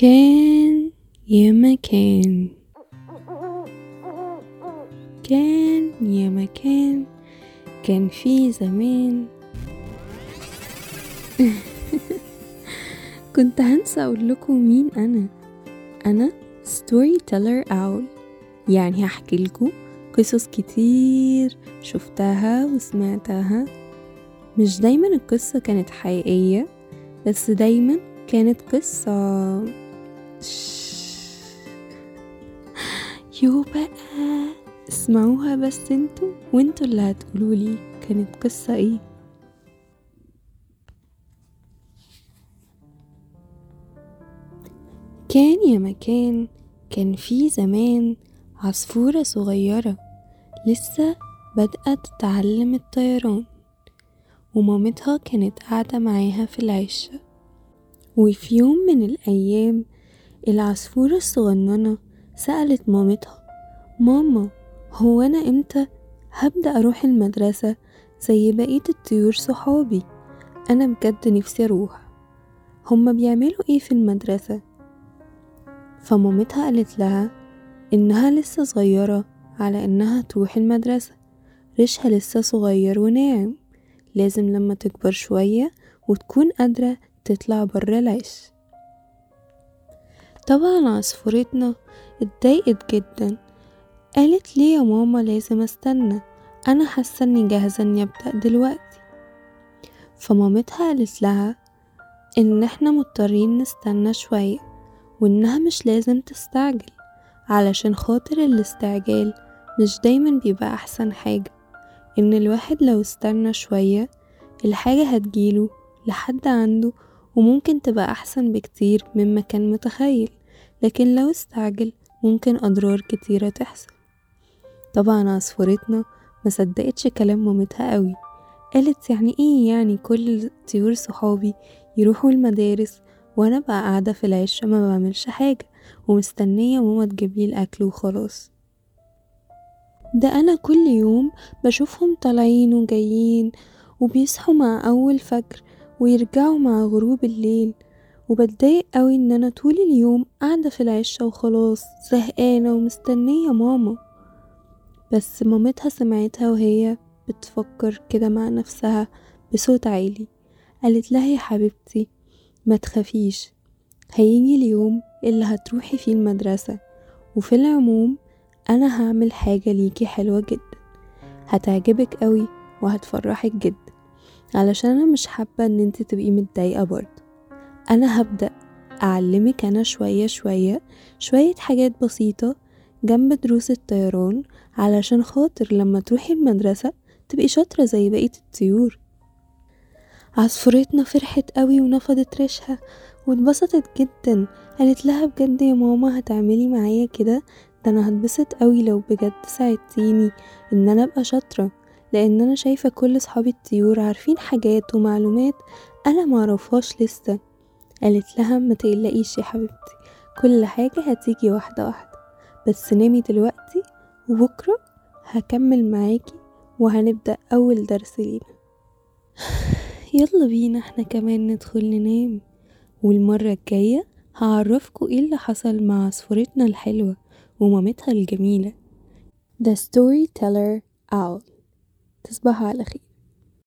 كان يا مكان كان يا مكان كان في زمان كنت هنسى أقول لكم مين أنا. أنا ستوري تيلر أول يعني هحكي لكم قصص كتير شفتها وسمعتها. مش دايما القصة كانت حقيقية بس دايما كانت قصة. يو بقى اسمعوها بس أنتوا وانتوا اللي هتقولولي كانت قصة إيه. كان يا مكان كان في زمان عصفورة صغيرة لسه بادئة تتعلم الطيران ومامتها كانت قاعدة معاها في العشة وفي يوم من الأيام العصفورة الصغننة سألت مامتها ماما هو أنا إمتى؟ هبدأ أروح المدرسة زي بقية الطيور صحابي. أنا بجد نفسي أروح. هما بيعملوا إيه في المدرسة؟ فمامتها قالت لها إنها لسه صغيرة على إنها تروح المدرسة. ريشها لسه صغير وناعم. لازم لما تكبر شوية وتكون قادرة تطلع برا العش طبعا عصفورتنا اتضايقت جدا. قالت ليه يا ماما لازم استنى؟ أنا حاسة إني جاهزة إني أبدأ دلوقتي. فمامتها قالت لها إن إحنا مضطرين نستنى شوية وإنها مش لازم تستعجل علشان خاطر الاستعجال مش دايما بيبقى أحسن حاجة. إن الواحد لو استنى شوية الحاجة هتجيله لحد عنده وممكن تبقى أحسن بكتير مما كان متخيل. لكن لو استعجل ممكن أضرار كتيرة تحصل. طبعا عصفورتنا ما صدقتش كلام مامتها قوي. قالت يعني إيه يعني كل الطيور صحابي يروحوا المدارس وأنا بقى قاعدة في العشة ما بعملش حاجة ومستنية ماما تجيبلي الأكل وخلاص. ده أنا كل يوم بشوفهم طالعين وجايين وبيصحوا مع أول فجر ويرجعوا مع غروب الليل. وبتضايق قوي إن أنا طول اليوم قاعدة في العشة وخلاص زهقانة ومستنية ماما. بس مامتها سمعتها وهي بتفكر كده مع نفسها بصوت عالي. قالت لها يا حبيبتي ما تخافيش هيجي اليوم اللي هتروحي فيه المدرسة. وفي العموم أنا هعمل حاجة ليكي حلوة جدا. هتعجبك قوي وهتفرحك جدا. علشان أنا مش حابة إن انت تبقي متضايقة برضه. أنا هبدأ أعلمك أنا شوية شوية شوية حاجات بسيطة جنب دروس الطيران علشان خاطر لما تروحي المدرسة تبقي شاطرة زي بقية الطيور. عصفورتنا فرحت قوي ونفضت ريشها واتبسطت جدا. قالت لها بجد يا ماما هتعملي معايا كده؟ ده أنا هتبسط قوي لو بجد ساعدتيني إن أنا أبقى شاطرة لأن أنا شايفة كل صحابي الطيور عارفين حاجات ومعلومات أنا معرفهاش لسه. قالت لها ما تقلقيش يا حبيبتي كل حاجة هتيجي واحدة واحدة بس نامي دلوقتي وبكرة هكمل معاكي وهنبدأ أول درس لينا. يلا بينا إحنا كمان ندخل ننام والمرة الجاية هعرفكوا إيه اللي حصل مع عصفورتنا الحلوة ومامتها الجميلة. The Storyteller Owl. تصبحوا على خير.